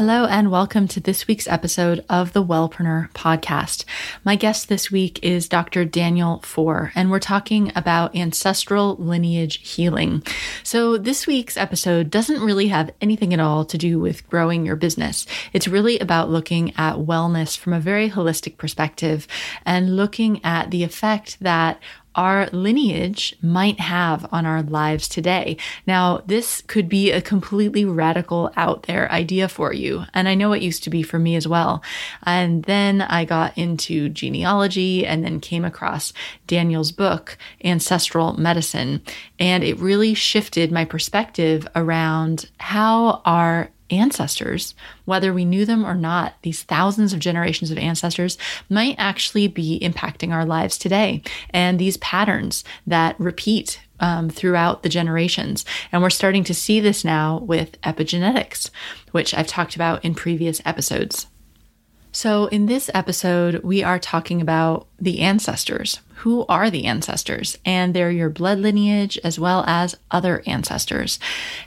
Hello, and welcome to this week's episode of the Wellpreneur podcast. My guest this week is Dr. Daniel Foor, and we're talking about ancestral lineage healing. So, this week's episode doesn't really have anything at all to do with growing your business. It's really about looking at wellness from a very holistic perspective and looking at the effect that our lineage might have on our lives today. Now, this could be a completely radical out there idea for you. And I know it used to be for me as well. And then I got into genealogy and then came across Daniel's book, Ancestral Medicine. And it really shifted my perspective around how our ancestors, whether we knew them or not, these thousands of generations of ancestors might actually be impacting our lives today. And these patterns that repeat um, throughout the generations. And we're starting to see this now with epigenetics, which I've talked about in previous episodes. So, in this episode, we are talking about the ancestors. Who are the ancestors? And they're your blood lineage as well as other ancestors.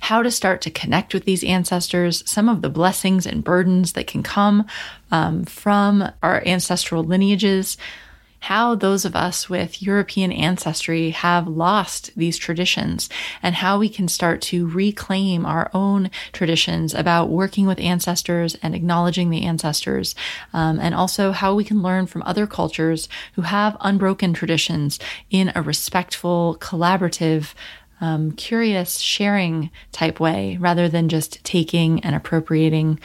How to start to connect with these ancestors, some of the blessings and burdens that can come um, from our ancestral lineages, how those of us with European ancestry have lost these traditions and how we can start to reclaim our own traditions about working with ancestors and acknowledging the ancestors, um, and also how we can learn from other cultures who have unbroken traditions in a respectful, collaborative, um, curious, sharing type way rather than just taking and appropriating.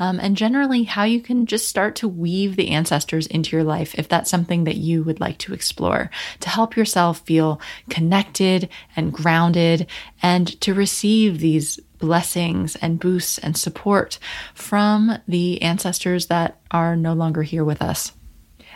Um, and generally, how you can just start to weave the ancestors into your life if that's something that you would like to explore to help yourself feel connected and grounded and to receive these blessings and boosts and support from the ancestors that are no longer here with us.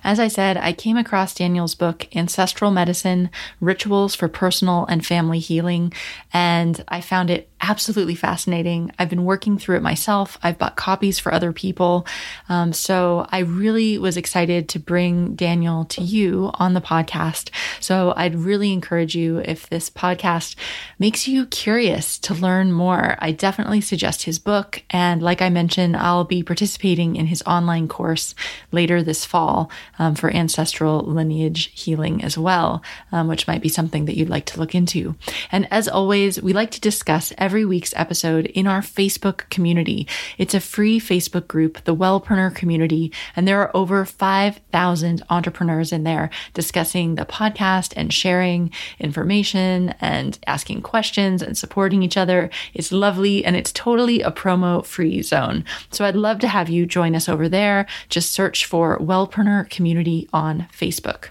As I said, I came across Daniel's book, Ancestral Medicine Rituals for Personal and Family Healing, and I found it absolutely fascinating. I've been working through it myself. I've bought copies for other people. Um, so I really was excited to bring Daniel to you on the podcast. So I'd really encourage you if this podcast makes you curious to learn more, I definitely suggest his book. And like I mentioned, I'll be participating in his online course later this fall um, for ancestral lineage healing as well, um, which might be something that you'd like to look into. And as always, we like to discuss every every week's episode in our Facebook community. It's a free Facebook group, the Wellpreneur community, and there are over 5,000 entrepreneurs in there discussing the podcast and sharing information and asking questions and supporting each other. It's lovely and it's totally a promo free zone. So I'd love to have you join us over there. Just search for Wellpreneur community on Facebook.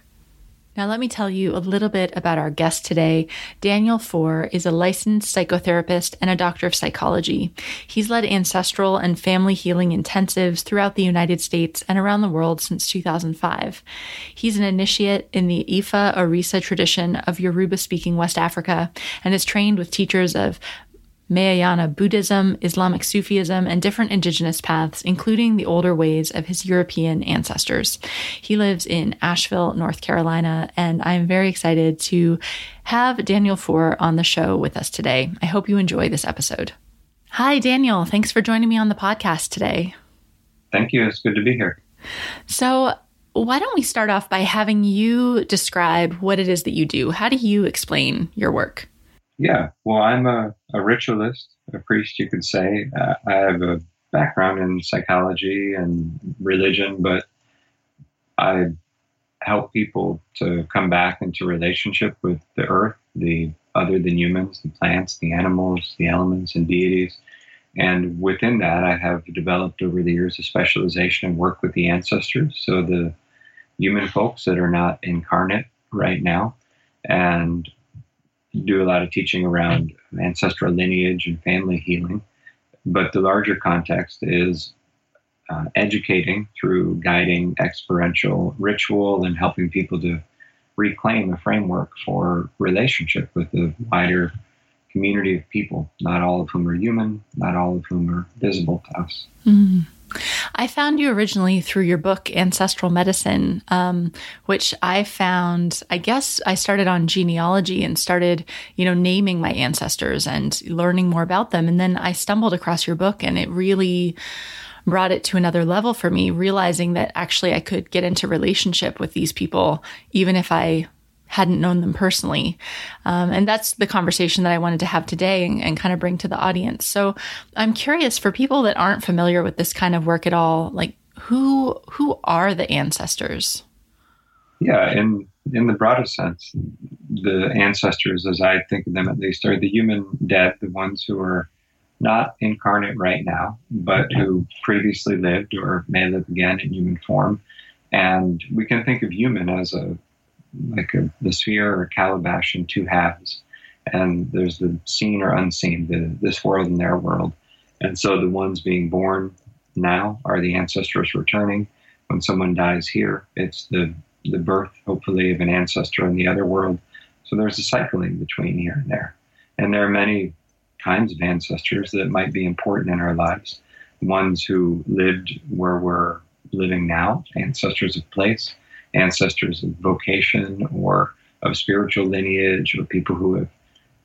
Now, let me tell you a little bit about our guest today. Daniel Foor is a licensed psychotherapist and a doctor of psychology. He's led ancestral and family healing intensives throughout the United States and around the world since 2005. He's an initiate in the Ifa Orisa tradition of Yoruba speaking West Africa and is trained with teachers of Mahayana Buddhism, Islamic Sufism, and different indigenous paths, including the older ways of his European ancestors. He lives in Asheville, North Carolina, and I'm very excited to have Daniel Foor on the show with us today. I hope you enjoy this episode. Hi, Daniel. Thanks for joining me on the podcast today. Thank you. It's good to be here. So, why don't we start off by having you describe what it is that you do? How do you explain your work? Yeah, well, I'm a, a ritualist, a priest, you could say. Uh, I have a background in psychology and religion, but I help people to come back into relationship with the earth, the other than humans, the plants, the animals, the elements, and deities, And within that, I have developed over the years a specialization and work with the ancestors. So the human folks that are not incarnate right now, and do a lot of teaching around ancestral lineage and family healing. But the larger context is uh, educating through guiding experiential ritual and helping people to reclaim a framework for relationship with the wider community of people, not all of whom are human, not all of whom are visible to us. Mm. I found you originally through your book, Ancestral Medicine, um, which I found, I guess I started on genealogy and started, you know, naming my ancestors and learning more about them. And then I stumbled across your book and it really brought it to another level for me, realizing that actually I could get into relationship with these people, even if I hadn't known them personally. Um, and that's the conversation that I wanted to have today and, and, kind of bring to the audience. So I'm curious for people that aren't familiar with this kind of work at all, like who who are the ancestors? Yeah, in in the broadest sense, the ancestors, as I think of them at least, are the human dead, the ones who are not incarnate right now, but who previously lived or may live again in human form. And we can think of human as a Mm. like a, the sphere or calabash in two halves. And there's the seen or unseen, the, this world and their world. And so the ones being born now are the ancestors returning. When someone dies here, it's the, the birth, hopefully, of an ancestor in the other world. So there's a cycling between here and there. And there are many kinds of ancestors that might be important in our lives. Ones who lived where we're living now, ancestors of place, ancestors of vocation or of spiritual lineage or people who have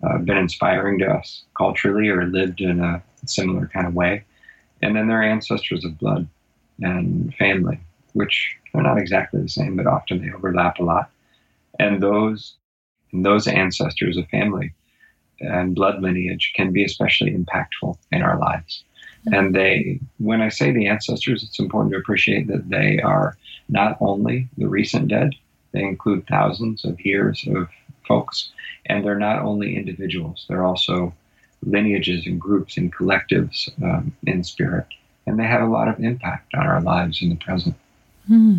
uh, been inspiring to us culturally or lived in a similar kind of way. And then there are ancestors of blood and family, which are not exactly the same, but often they overlap a lot. And those, those ancestors of family and blood lineage can be especially impactful in our lives. And they, when I say the ancestors, it's important to appreciate that they are not only the recent dead, they include thousands of years of folks, and they're not only individuals, they're also lineages and groups and collectives um, in spirit. And they have a lot of impact on our lives in the present. Hmm.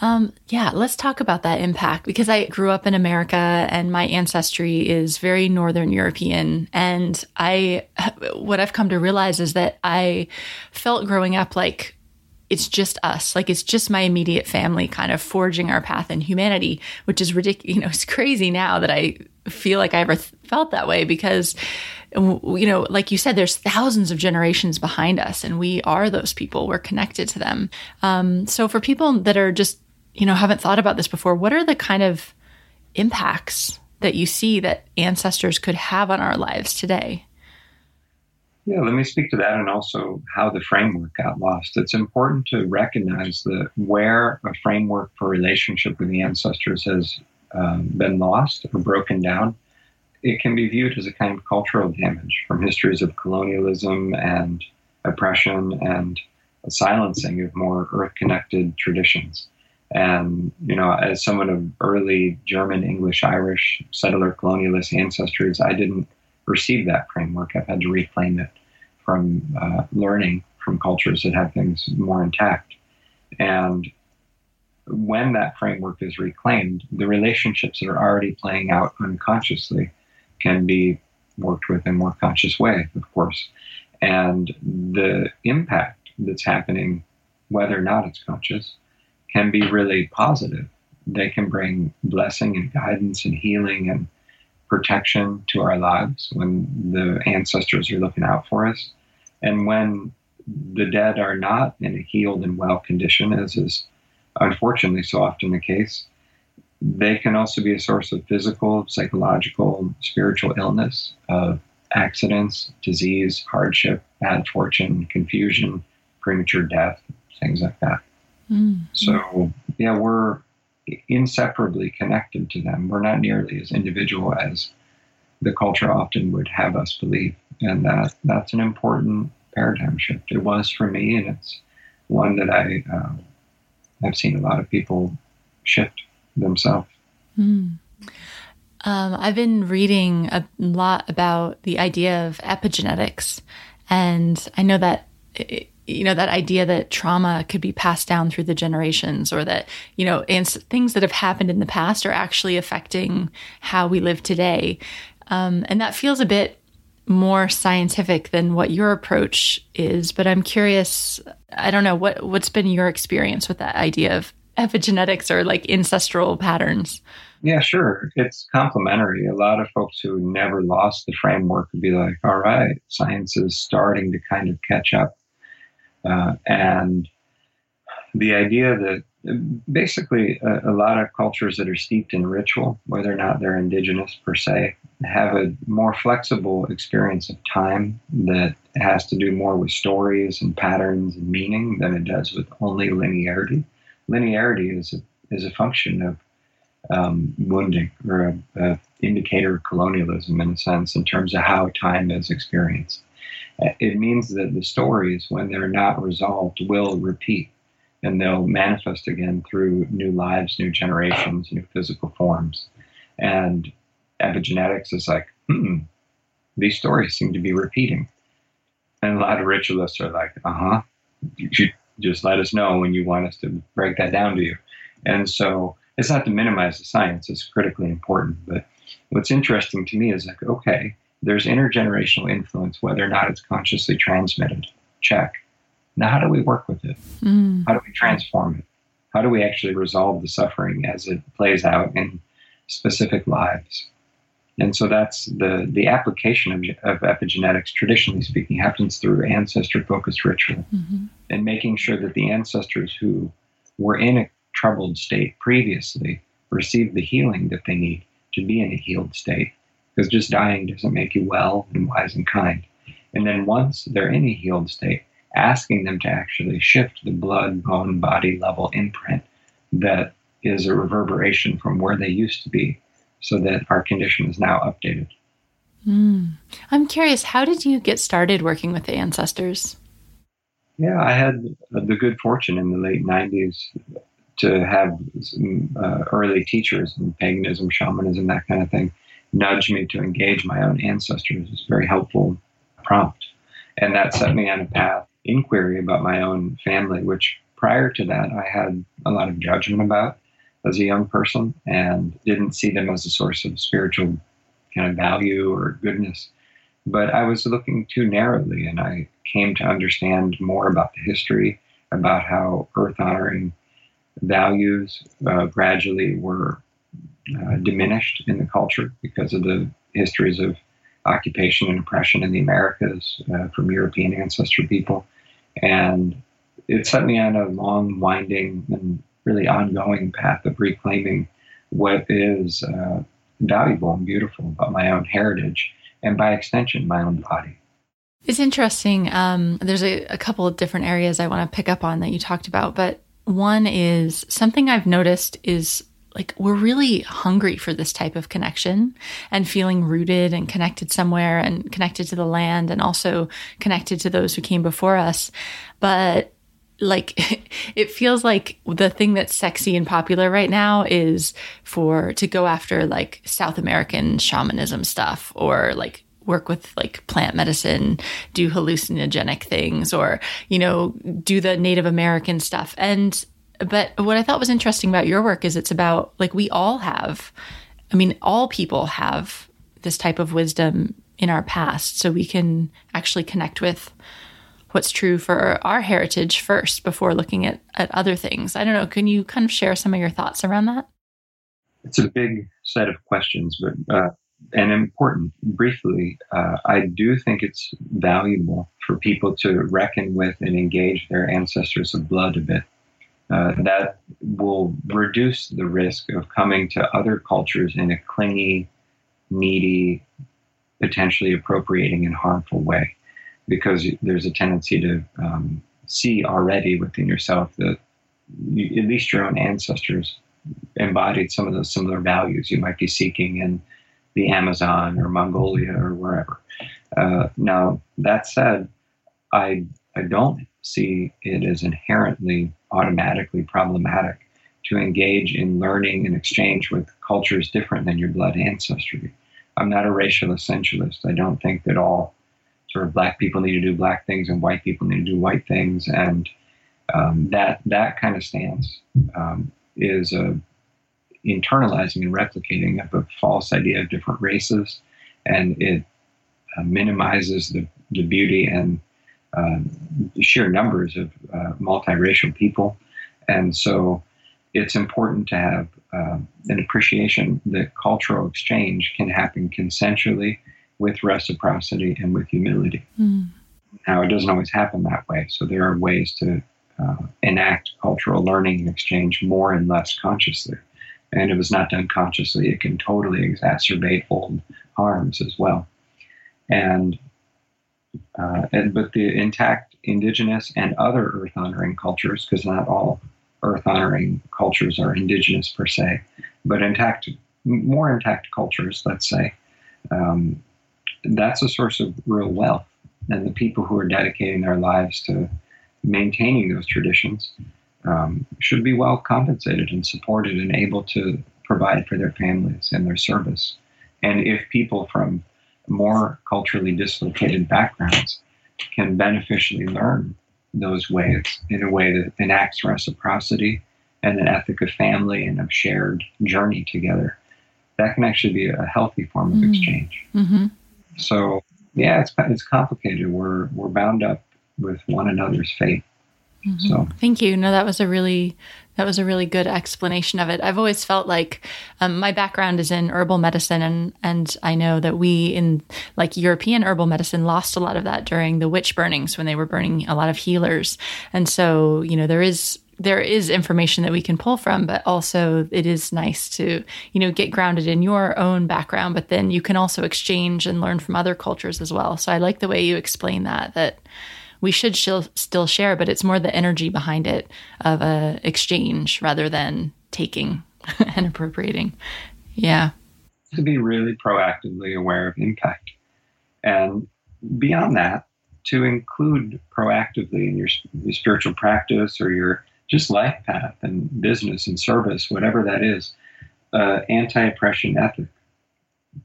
Um, yeah, let's talk about that impact because I grew up in America and my ancestry is very Northern European. And I, what I've come to realize is that I felt growing up like it's just us, like it's just my immediate family kind of forging our path in humanity, which is ridiculous. You know, it's crazy now that I feel like I ever th- felt that way because you know, like you said, there's thousands of generations behind us, and we are those people. We're connected to them. Um, so, for people that are just you know, haven't thought about this before, what are the kind of impacts that you see that ancestors could have on our lives today? Yeah, let me speak to that and also how the framework got lost. It's important to recognize that where a framework for relationship with the ancestors has um, been lost or broken down, it can be viewed as a kind of cultural damage from histories of colonialism and oppression and silencing of more earth connected traditions. And, you know, as someone of early German, English, Irish, settler colonialist ancestors, I didn't receive that framework. I've had to reclaim it from uh, learning from cultures that have things more intact. And when that framework is reclaimed, the relationships that are already playing out unconsciously can be worked with in a more conscious way, of course. And the impact that's happening, whether or not it's conscious, can be really positive. They can bring blessing and guidance and healing and protection to our lives when the ancestors are looking out for us. And when the dead are not in a healed and well condition, as is unfortunately so often the case, they can also be a source of physical, psychological, spiritual illness, of accidents, disease, hardship, bad fortune, confusion, premature death, things like that. Mm-hmm. So, yeah, we're inseparably connected to them. We're not nearly as individual as the culture often would have us believe. And that, that's an important paradigm shift. It was for me, and it's one that I uh, have seen a lot of people shift themselves. Mm. Um, I've been reading a lot about the idea of epigenetics And I know that you know that idea that trauma could be passed down through the generations or that you know things that have happened in the past are actually affecting how we live today. Um, and that feels a bit more scientific than what your approach is but i'm curious i don't know what what's been your experience with that idea of epigenetics or like ancestral patterns? Yeah sure. It's complementary. A lot of folks who never lost the framework would be like all right science is starting to kind of catch up uh, and the idea that basically a, a, lot of cultures that are steeped in ritual, whether or not they're indigenous per se, have a more flexible experience of time that has to do more with stories and patterns and meaning than it does with only linearity. Linearity is a, is a function of um, wounding or a, a indicator of colonialism in a sense in terms of how time is experienced it means that the stories, when they're not resolved, will repeat and they'll manifest again through new lives, new generations, new physical forms. And epigenetics is like, hmm, these stories seem to be repeating. And a lot of ritualists are like, uh huh, you just let us know when you want us to break that down to you. And so it's not to minimize the science, it's critically important. But what's interesting to me is like, okay, there's intergenerational influence, whether or not it's consciously transmitted. Check. Now, how do we work with it? Mm. How do we transform it? How do we actually resolve the suffering as it plays out in specific lives? And so that's the, the application of, of epigenetics, traditionally speaking, happens through ancestor focused ritual mm-hmm. and making sure that the ancestors who were in a troubled state previously receive the healing that they need to be in a healed state because just dying doesn't make you well and wise and kind. And then once they're in a healed state, asking them to actually shift the blood, bone, body level imprint that is a reverberation from where they used to be so that our condition is now updated. Mm. I'm curious, how did you get started working with the ancestors? Yeah, I had the good fortune in the late 90s to have some uh, early teachers in paganism, shamanism, that kind of thing nudged me to engage my own ancestors. Was a very helpful prompt. And that set me on a path inquiry about my own family, which prior to that I had a lot of judgment about as a young person and didn't see them as a source of spiritual kind of value or goodness. But I was looking too narrowly, and I came to understand more about the history, about how earth honoring values uh, gradually were uh, diminished in the culture because of the histories of occupation and oppression in the Americas uh, from European ancestor people. And it set me on a long, winding, and really ongoing path of reclaiming what is uh, valuable and beautiful about my own heritage and by extension, my own body. It's interesting. Um, there's a, a couple of different areas I want to pick up on that you talked about, but one is something I've noticed is like we're really hungry for this type of connection and feeling rooted and connected somewhere and connected to the land and also connected to those who came before us. But like it feels like the thing that's sexy and popular right now is for to go after like South American shamanism stuff or like work with like plant medicine, do hallucinogenic things or, you know, do the Native American stuff. And but what I thought was interesting about your work is it's about like we all have, I mean, all people have this type of wisdom in our past. So we can actually connect with what's true for our heritage first before looking at, at other things. I don't know. Can you kind of share some of your thoughts around that? It's a big set of questions, but uh, and important. Briefly, uh, I do think it's valuable for people to reckon with and engage their ancestors of blood a bit uh, that will reduce the risk of coming to other cultures in a clingy, needy, potentially appropriating and harmful way, because there's a tendency to um, see already within yourself that you, at least your own ancestors embodied some of those similar values you might be seeking in the Amazon or Mongolia or wherever. Uh, now, that said, I I don't see it as inherently automatically problematic to engage in learning and exchange with cultures different than your blood ancestry. I'm not a racial essentialist. I don't think that all sort of black people need to do black things and white people need to do white things, and um, that that kind of stance um, is a internalizing and replicating of a false idea of different races, and it uh, minimizes the, the beauty and sheer numbers of uh, multiracial people. And so it's important to have uh, an appreciation that cultural exchange can happen consensually with reciprocity and with humility. Mm. Now, it doesn't always happen that way. So there are ways to uh, enact cultural learning and exchange more and less consciously. And if it's not done consciously, it can totally exacerbate old harms as well. And, uh, and but the intact indigenous and other earth honoring cultures, because not all earth honoring cultures are indigenous per se, but intact, more intact cultures, let's say, um, that's a source of real wealth. And the people who are dedicating their lives to maintaining those traditions um, should be well compensated and supported and able to provide for their families and their service. And if people from more culturally dislocated backgrounds can beneficially learn those ways in a way that enacts reciprocity and an ethic of family and of shared journey together, that can actually be a healthy form of mm. exchange. Mm-hmm. So, yeah, it's it's complicated. We're we're bound up with one another's fate. Mm-hmm. So thank you. No, that was a really that was a really good explanation of it. I've always felt like um, my background is in herbal medicine, and and I know that we in like European herbal medicine lost a lot of that during the witch burnings when they were burning a lot of healers, and so you know there is there is information that we can pull from, but also it is nice to, you know, get grounded in your own background, but then you can also exchange and learn from other cultures as well. So I like the way you explain that, that we should still share, but it's more the energy behind it of a exchange rather than taking and appropriating. Yeah. To be really proactively aware of impact. And beyond that, to include proactively in your, your spiritual practice or your just life path and business and service, whatever that is, uh, anti-oppression ethic.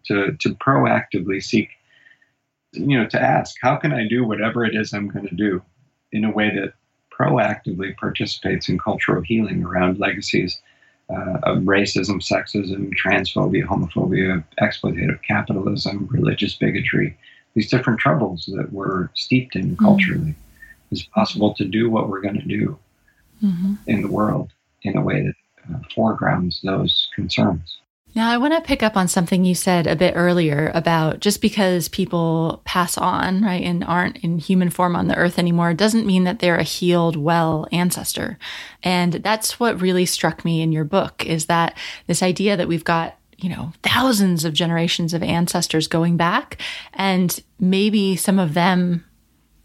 To, to proactively seek you know, to ask, how can I do whatever it is I'm going to do in a way that proactively participates in cultural healing around legacies uh, of racism, sexism, transphobia, homophobia, exploitative capitalism, religious bigotry, these different troubles that we're steeped in mm-hmm. culturally. It's possible to do what we're going to do mm-hmm. in the world in a way that uh, foregrounds those concerns. Now, I want to pick up on something you said a bit earlier about just because people pass on, right, and aren't in human form on the earth anymore doesn't mean that they're a healed, well ancestor. And that's what really struck me in your book is that this idea that we've got you know, thousands of generations of ancestors going back, and maybe some of them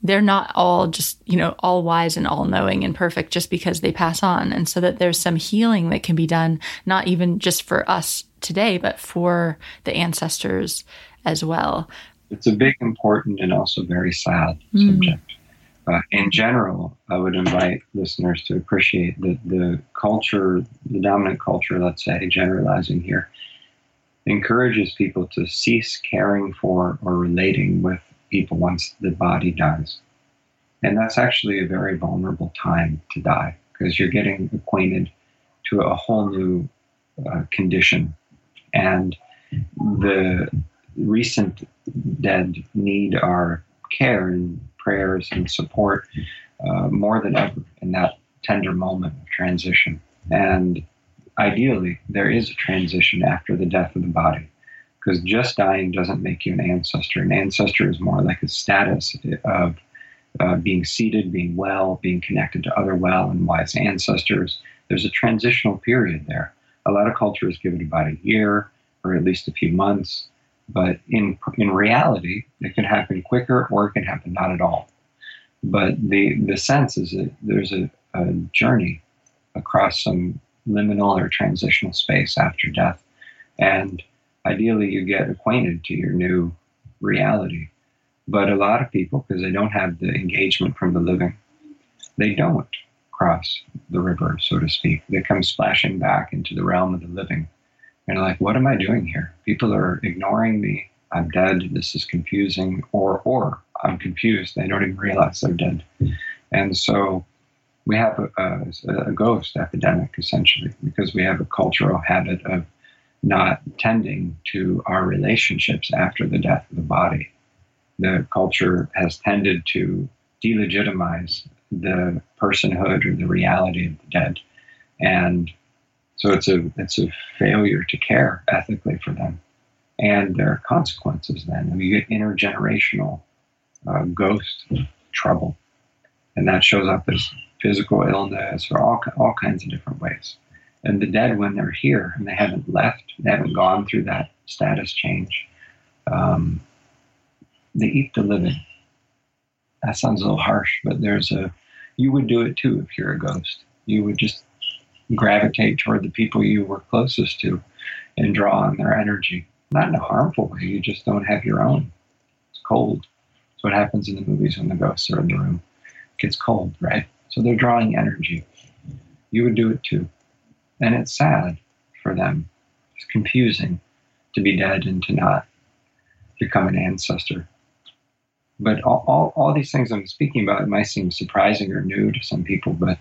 they're not all just, you know, all wise and all knowing and perfect just because they pass on. And so that there's some healing that can be done, not even just for us today, but for the ancestors as well. It's a big, important, and also very sad mm. subject. Uh, in general, I would invite listeners to appreciate that the culture, the dominant culture, let's say, generalizing here, encourages people to cease caring for or relating with people once the body dies. And that's actually a very vulnerable time to die because you're getting acquainted to a whole new uh, condition. And the recent dead need our care and prayers and support uh, more than ever in that tender moment of transition. And ideally, there is a transition after the death of the body because just dying doesn't make you an ancestor. An ancestor is more like a status of uh, being seated, being well, being connected to other well and wise ancestors. There's a transitional period there. A lot of cultures give it about a year or at least a few months, but in in reality, it can happen quicker or it can happen not at all. But the the sense is that there's a, a journey across some liminal or transitional space after death, and ideally you get acquainted to your new reality. But a lot of people, because they don't have the engagement from the living, they don't cross the river, so to speak. They come splashing back into the realm of the living. And like, what am I doing here? People are ignoring me. I'm dead. This is confusing. Or, or I'm confused. They don't even realize they're dead. And so we have a, a, a, ghost epidemic essentially because we have a cultural habit of not tending to our relationships after the death of the body. The culture has tended to delegitimize the personhood or the reality of the dead. And so it's a it's a failure to care ethically for them. And there are consequences then. And you get intergenerational uh, ghost trouble. And that shows up as physical illness or all, all kinds of different ways. And the dead, when they're here and they haven't left, they haven't gone through that status change, um, they eat the living. That sounds a little harsh, but there's a, you would do it too if you're a ghost. You would just gravitate toward the people you were closest to and draw on their energy. Not in a harmful way, you just don't have your own. It's cold. That's what happens in the movies when the ghosts are in the room. It gets cold, right? So they're drawing energy. You would do it too. And it's sad for them. It's confusing to be dead and to not become an ancestor. But all, all, all these things I'm speaking about might seem surprising or new to some people, but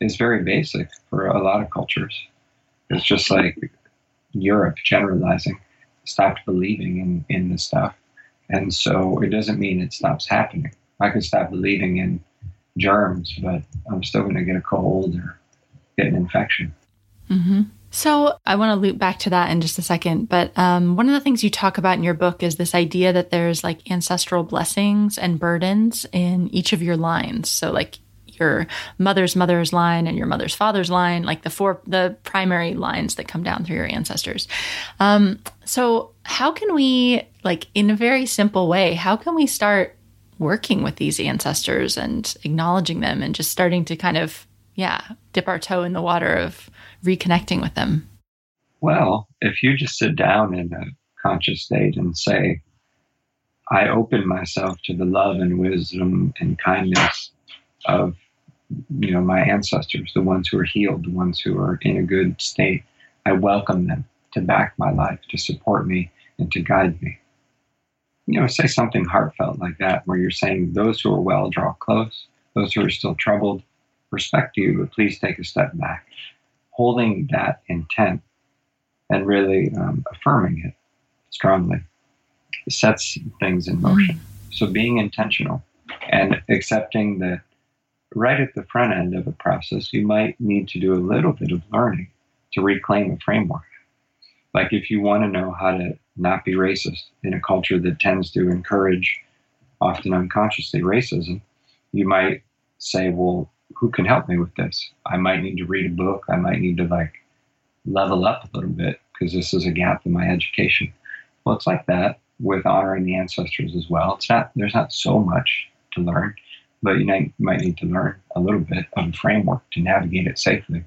it's very basic for a lot of cultures. It's just like Europe generalizing, stopped believing in, in this stuff. And so it doesn't mean it stops happening. I could stop believing in germs, but I'm still going to get a cold or get an infection. Mm-hmm. So I want to loop back to that in just a second. But um, one of the things you talk about in your book is this idea that there's like ancestral blessings and burdens in each of your lines. So like your mother's mother's line and your mother's father's line, like the four the primary lines that come down through your ancestors. Um, so how can we like in a very simple way? How can we start working with these ancestors and acknowledging them and just starting to kind of yeah dip our toe in the water of reconnecting with them? Well, if you just sit down in a conscious state and say, I open myself to the love and wisdom and kindness of you know my ancestors, the ones who are healed, the ones who are in a good state. I welcome them to back my life, to support me, and to guide me. You know, say something heartfelt like that, where you're saying, Those who are well draw close, those who are still troubled respect you, but please take a step back. Holding that intent and really um, affirming it strongly sets things in motion. Mm-hmm. So being intentional and accepting that right at the front end of a process, you might need to do a little bit of learning to reclaim a framework. Like if you want to know how to not be racist in a culture that tends to encourage, often unconsciously, racism, you might say, well, who can help me with this? I might need to read a book. I might need to like level up a little bit because this is a gap in my education. Well, it's like that with honoring the ancestors as well. It's not there's not so much to learn, but you might need to learn a little bit of a framework to navigate it safely.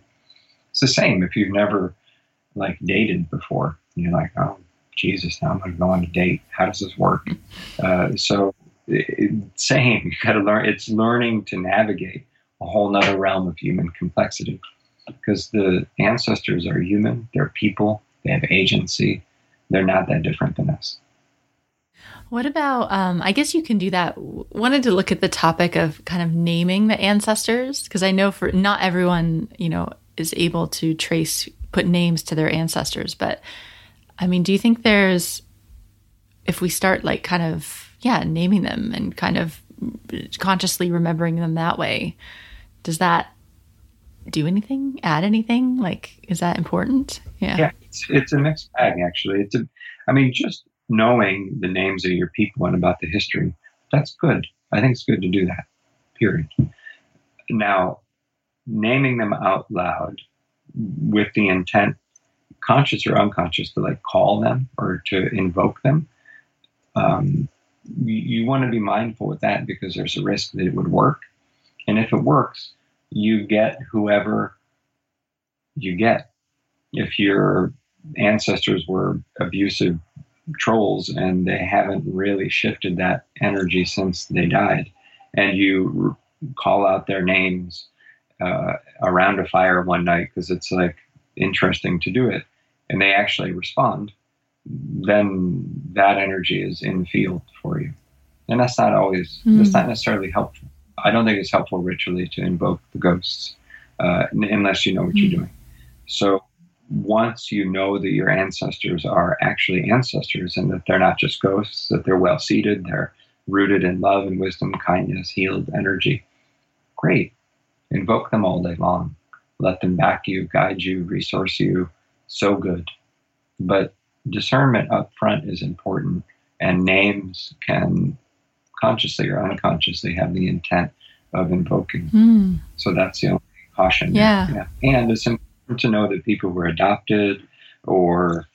It's the same if you've never like dated before. You're like, oh Jesus, now I'm going to go on a date. How does this work? Uh, so, it, same. You got to learn. It's learning to navigate a whole nother realm of human complexity because the ancestors are human. They're people. They have agency. They're not that different than us. What about, um, I guess you can do that. Wanted to look at the topic of kind of naming the ancestors, because I know for not everyone, you know, is able to trace, put names to their ancestors. But I mean, do you think there's, if we start like kind of, yeah, naming them and kind of consciously remembering them that way, does that do anything, add anything? Like, is that important? Yeah. Yeah. It's, it's a mixed bag, actually. It's a, I mean, just knowing the names of your people and about the history, that's good. I think it's good to do that, period. Now, naming them out loud with the intent, conscious or unconscious, to like call them or to invoke them, um, you, you want to be mindful with that because there's a risk that it would work. And if it works, you get whoever you get. If your ancestors were abusive trolls and they haven't really shifted that energy since they died. And you call out their names uh, around a fire one night because it's like interesting to do it, and they actually respond, then that energy is in the field for you. and that's not always mm. that's not necessarily helpful. I don't think it's helpful ritually to invoke the ghosts uh, unless you know what mm. you're doing. So once you know that your ancestors are actually ancestors and that they're not just ghosts, that they're well seated, they're rooted in love and wisdom, kindness, healed energy, great. Invoke them all day long. Let them back you, guide you, resource you. So good. But discernment up front is important, and names can consciously or unconsciously have the intent of invoking. Mm. So that's the only caution. Yeah. yeah. And it's important to know that people were adopted or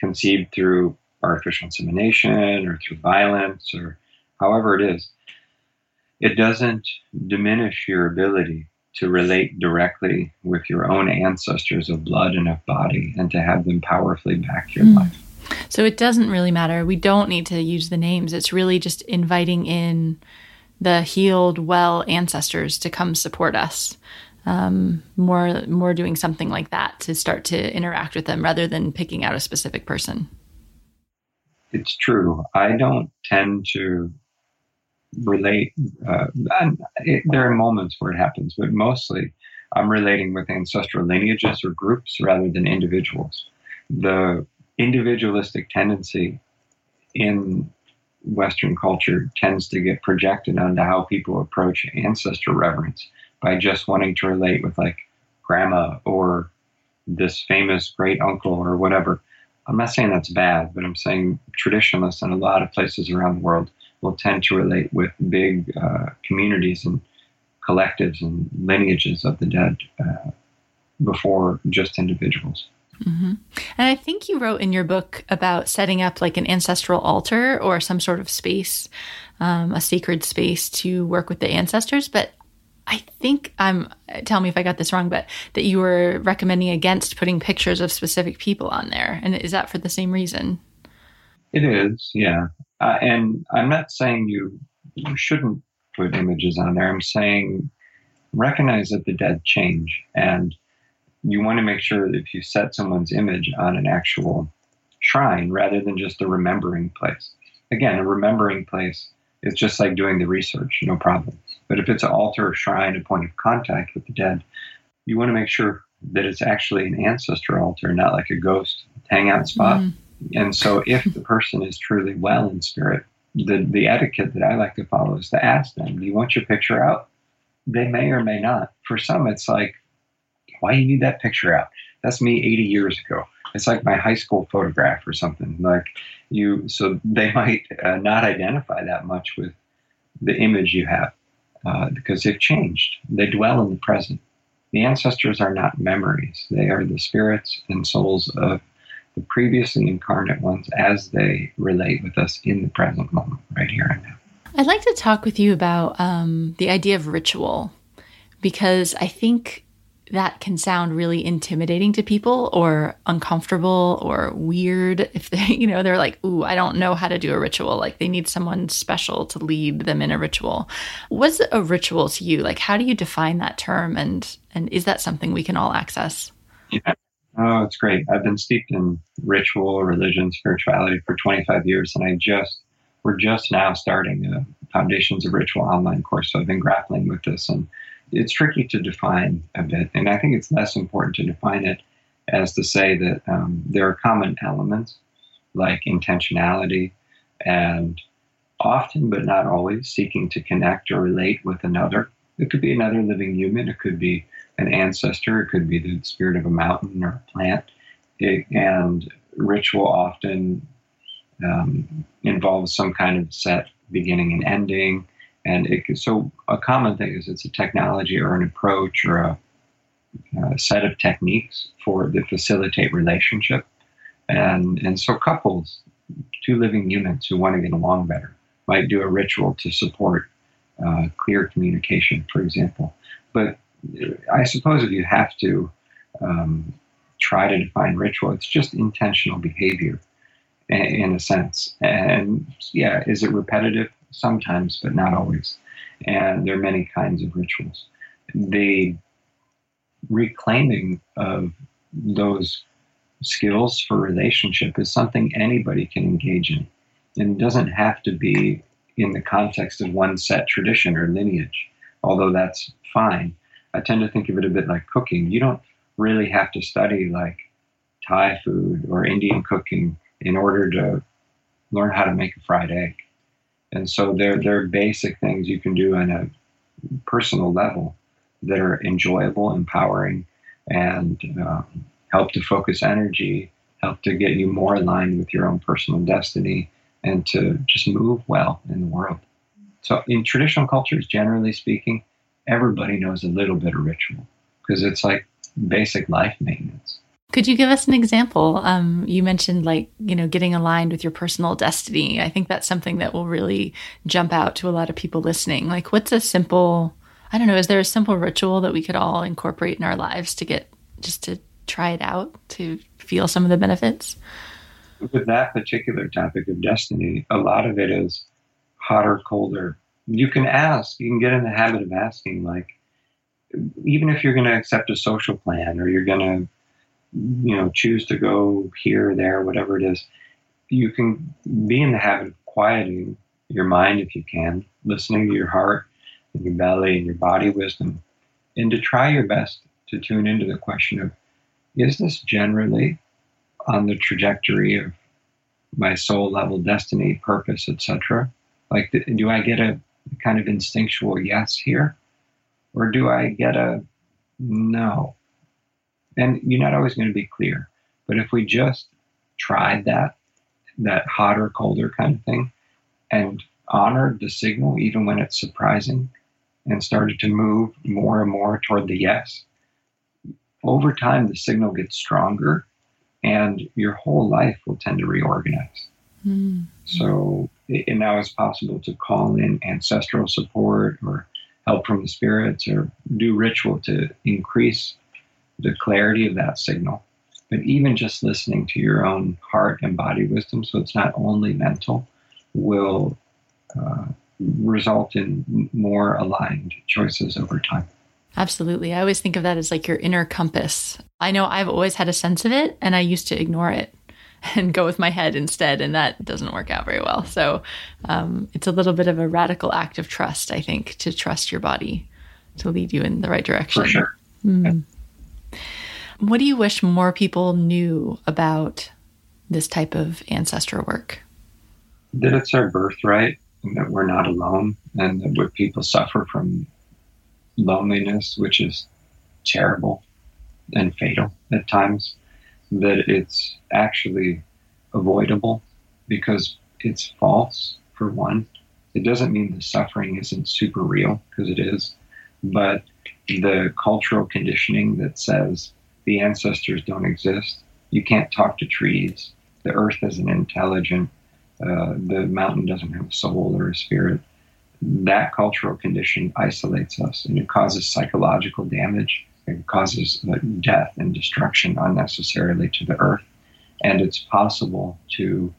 conceived through artificial insemination or through violence or however it is, it doesn't diminish your ability to relate directly with your own ancestors of blood and of body and to have them powerfully back your mm. life. So it doesn't really matter. We don't need to use the names. It's really just inviting in the healed, well ancestors to come support us um, more more doing something like that to start to interact with them rather than picking out a specific person. It's true. I don't tend to relate. Uh, it, there are moments where it happens, but mostly I'm relating with ancestral lineages or groups rather than individuals. The individualistic tendency in Western culture tends to get projected onto how people approach ancestor reverence by just wanting to relate with like grandma or this famous great uncle or whatever. I'm not saying that's bad, but I'm saying traditionalists in a lot of places around the world will tend to relate with big uh, communities and collectives and lineages of the dead uh, before just individuals. Mm-hmm. And I think you wrote in your book about setting up like an ancestral altar or some sort of space, um, a sacred space to work with the ancestors. But I think I'm, tell me if I got this wrong, but that you were recommending against putting pictures of specific people on there. And is that for the same reason? It is, yeah. Uh, and I'm not saying you, you shouldn't put images on there. I'm saying recognize that the dead change. And you want to make sure that if you set someone's image on an actual shrine rather than just a remembering place. Again, a remembering place is just like doing the research, no problem. But if it's an altar or shrine, a point of contact with the dead, you want to make sure that it's actually an ancestor altar, not like a ghost hangout spot. Mm. And so if the person is truly well in spirit, the, the etiquette that I like to follow is to ask them, do you want your picture out? They may or may not. For some, it's like, why do you need that picture out? That's me 80 years ago. It's like my high school photograph or something. Like you, so they might uh, not identify that much with the image you have uh, because they've changed. They dwell in the present. The ancestors are not memories, they are the spirits and souls of the previously incarnate ones as they relate with us in the present moment, right here and now. I'd like to talk with you about um, the idea of ritual because I think that can sound really intimidating to people or uncomfortable or weird if they you know they're like ooh i don't know how to do a ritual. Like they need someone special to lead them in a ritual. What's a ritual to you? Like how do you define that term? And and is that something we can all access? Yeah. Oh it's great. I've been steeped in ritual religion spirituality for 25 years and i just we're just now starting a foundations of ritual online course so i've been grappling with this and it's tricky to define a bit, and I think it's less important to define it as to say that um, there are common elements like intentionality and often, but not always, seeking to connect or relate with another. It could be another living human, it could be an ancestor, it could be the spirit of a mountain or a plant. It, and ritual often um, involves some kind of set beginning and ending. And it, so a common thing is it's a technology or an approach or a, a set of techniques for that facilitate relationship. And, and so couples, two living units who want to get along better, might do a ritual to support uh, clear communication, for example. But I suppose if you have to um, try to define ritual, it's just intentional behavior in a sense. And yeah, is it repetitive? Sometimes, but not always. And there are many kinds of rituals. The reclaiming of those skills for relationship is something anybody can engage in. And it doesn't have to be in the context of one set tradition or lineage, although that's fine. I tend to think of it a bit like cooking. You don't really have to study like Thai food or Indian cooking in order to learn how to make a fried egg. And so there, there are basic things you can do on a personal level that are enjoyable, empowering, and um, help to focus energy, help to get you more aligned with your own personal destiny, and to just move well in the world. So, in traditional cultures, generally speaking, everybody knows a little bit of ritual because it's like basic life maintenance. Could you give us an example? Um, you mentioned like, you know, getting aligned with your personal destiny. I think that's something that will really jump out to a lot of people listening. Like, what's a simple, I don't know, is there a simple ritual that we could all incorporate in our lives to get just to try it out, to feel some of the benefits? With that particular topic of destiny, a lot of it is hotter, colder. You can ask, you can get in the habit of asking, like, even if you're going to accept a social plan or you're going to you know choose to go here there whatever it is you can be in the habit of quieting your mind if you can listening to your heart and your belly and your body wisdom and to try your best to tune into the question of is this generally on the trajectory of my soul level destiny purpose etc like do i get a kind of instinctual yes here? Or do i get a no and you're not always going to be clear. But if we just tried that, that hotter, colder kind of thing, and honored the signal even when it's surprising, and started to move more and more toward the yes, over time the signal gets stronger and your whole life will tend to reorganize. Mm-hmm. So it now it's possible to call in ancestral support or help from the spirits or do ritual to increase the clarity of that signal. But even just listening to your own heart and body wisdom, so it's not only mental, will uh, result in more aligned choices over time. Absolutely. I always think of that as like your inner compass. I know I've always had a sense of it, and I used to ignore it and go with my head instead, and that doesn't work out very well. So um, it's a little bit of a radical act of trust, I think, to trust your body to lead you in the right direction. For sure. Mm. What do you wish more people knew about this type of ancestral work? That it's our birthright and that we're not alone and that when people suffer from loneliness, which is terrible and fatal at times, that it's actually avoidable because it's false, for one. It doesn't mean the suffering isn't super real, because it is, but the cultural conditioning that says the ancestors don't exist. You can't talk to trees. The earth isn't intelligent. Uh, the mountain doesn't have a soul or a spirit. That cultural condition isolates us and it causes psychological damage. It causes uh, death and destruction unnecessarily to the earth. And it's possible to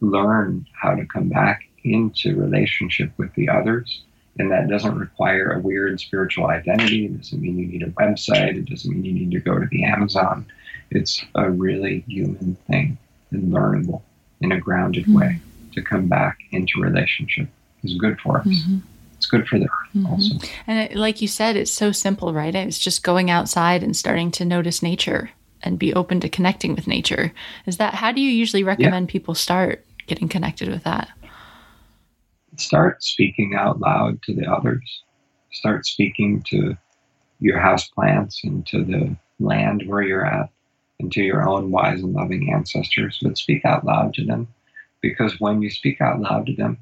learn how to come back into relationship with the others and that doesn't require a weird spiritual identity. It doesn't mean you need a website. It doesn't mean you need to go to the Amazon. It's a really human thing and learnable in a grounded mm-hmm. way to come back into relationship is good for us. Mm-hmm. It's good for the earth mm-hmm. also. And it, like you said, it's so simple, right? It's just going outside and starting to notice nature and be open to connecting with nature. Is that how do you usually recommend yeah. people start getting connected with that? Start speaking out loud to the others. Start speaking to your house plants and to the land where you're at and to your own wise and loving ancestors, but speak out loud to them. Because when you speak out loud to them,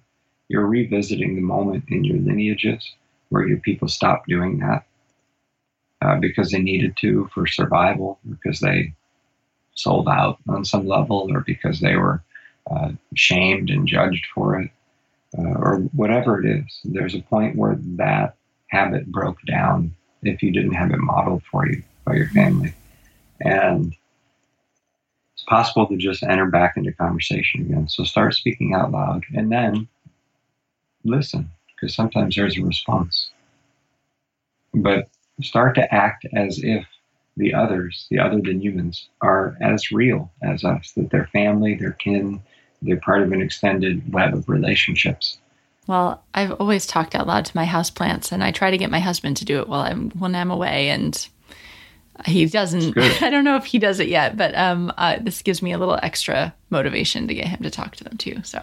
you're revisiting the moment in your lineages where your people stopped doing that uh, because they needed to for survival, because they sold out on some level, or because they were uh, shamed and judged for it uh, or whatever it is. There's a point where that habit broke down if you didn't have it modeled for you by your family. And it's possible to just enter back into conversation again. So start speaking out loud and then listen, because sometimes there's a response. But start to act as if the others, the other than humans, are as real as us, that they're family, they're kin, they're part of an extended web of relationships. Well, I've always talked out loud to my houseplants, and I try to get my husband to do it while I'm when I'm away, and he doesn't. I don't know if he does it yet, but um, uh, this gives me a little extra motivation to get him to talk to them too. So,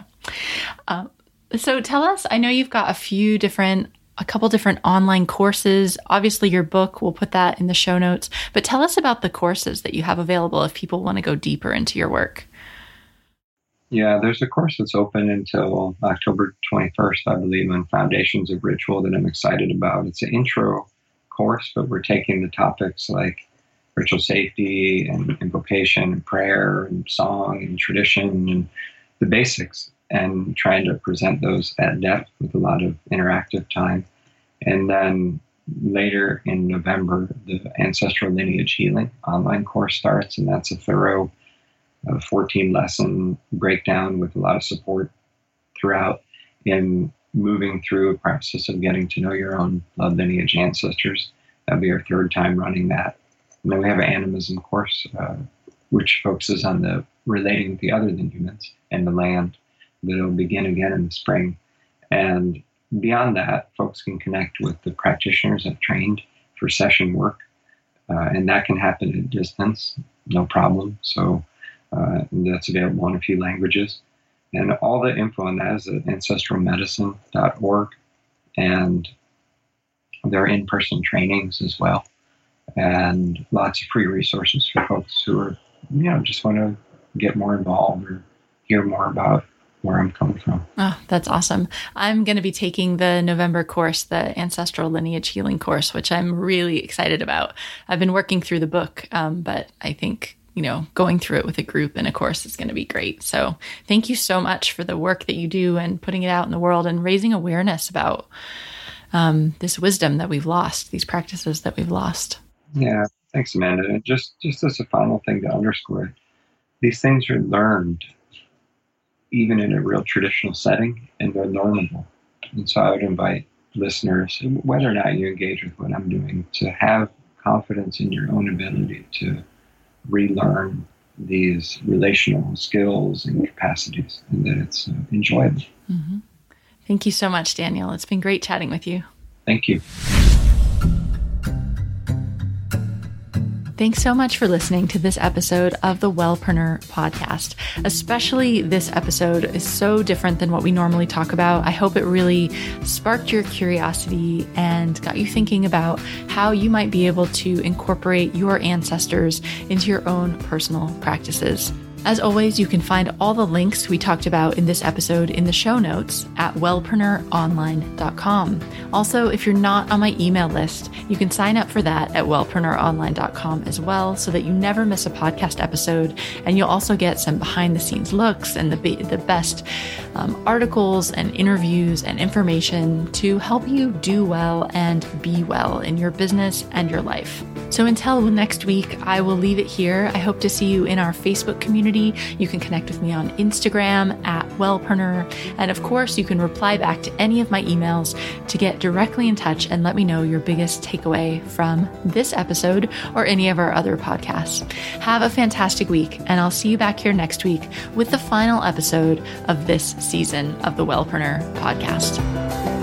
uh, so tell us. I know you've got a few different a couple different online courses. Obviously, your book, we'll put that in the show notes. But tell us about the courses that you have available if people want to go deeper into your work. Yeah, there's a course that's open until October 21st, I believe, on Foundations of Ritual that I'm excited about. It's an intro course, but we're taking the topics like ritual safety and invocation and prayer and song and tradition and the basics and trying to present those at depth with a lot of interactive time. And then later in November, the Ancestral Lineage Healing online course starts, and that's a thorough a 14 lesson breakdown with a lot of support throughout in moving through a process of getting to know your own blood lineage ancestors. That'll be our third time running that. And then we have an animism course, uh, which focuses on the relating with the other than humans and the land. That'll begin again in the spring. And beyond that, folks can connect with the practitioners I've trained for session work. Uh, and that can happen at distance, no problem. So uh, that's available in a few languages. And all the info on that is at ancestralmedicine.org. And there are in person trainings as well. And lots of free resources for folks who are, you know, just want to get more involved or hear more about where I'm coming from. Oh, that's awesome. I'm going to be taking the November course, the Ancestral Lineage Healing course, which I'm really excited about. I've been working through the book, um, but I think you know, going through it with a group and a course is going to be great. So thank you so much for the work that you do and putting it out in the world and raising awareness about um, this wisdom that we've lost, these practices that we've lost. Yeah, thanks, Amanda. And just just as a final thing to underscore, these things are learned even in a real traditional setting, and they're learnable. And so I would invite listeners, whether or not you engage with what I'm doing, to have confidence in your own ability to relearn these relational skills and capacities, and that it's uh, enjoyable. Mm-hmm. Thank you so much, Daniel. It's been great chatting with you. Thank you. Thanks so much for listening to this episode of the Wellpreneur podcast. Especially this episode is so different than what we normally talk about. I hope it really sparked your curiosity and got you thinking about how you might be able to incorporate your ancestors into your own personal practices. As always, you can find all the links we talked about in this episode in the show notes at wellpreneuronline.com. Also, if you're not on my email list, you can sign up for that at wellpreneuronline.com as well so that you never miss a podcast episode. And you'll also get some behind the scenes looks and the, the best um, articles and interviews and information to help you do well and be well in your business and your life. So until next week, I will leave it here. I hope to see you in our Facebook community. You can connect with me on Instagram at Wellpreneur. And of course, you can reply back to any of my emails to get directly in touch and let me know your biggest takeaway from this episode or any of our other podcasts. Have a fantastic week, and I'll see you back here next week with the final episode of this season of the Wellpreneur podcast.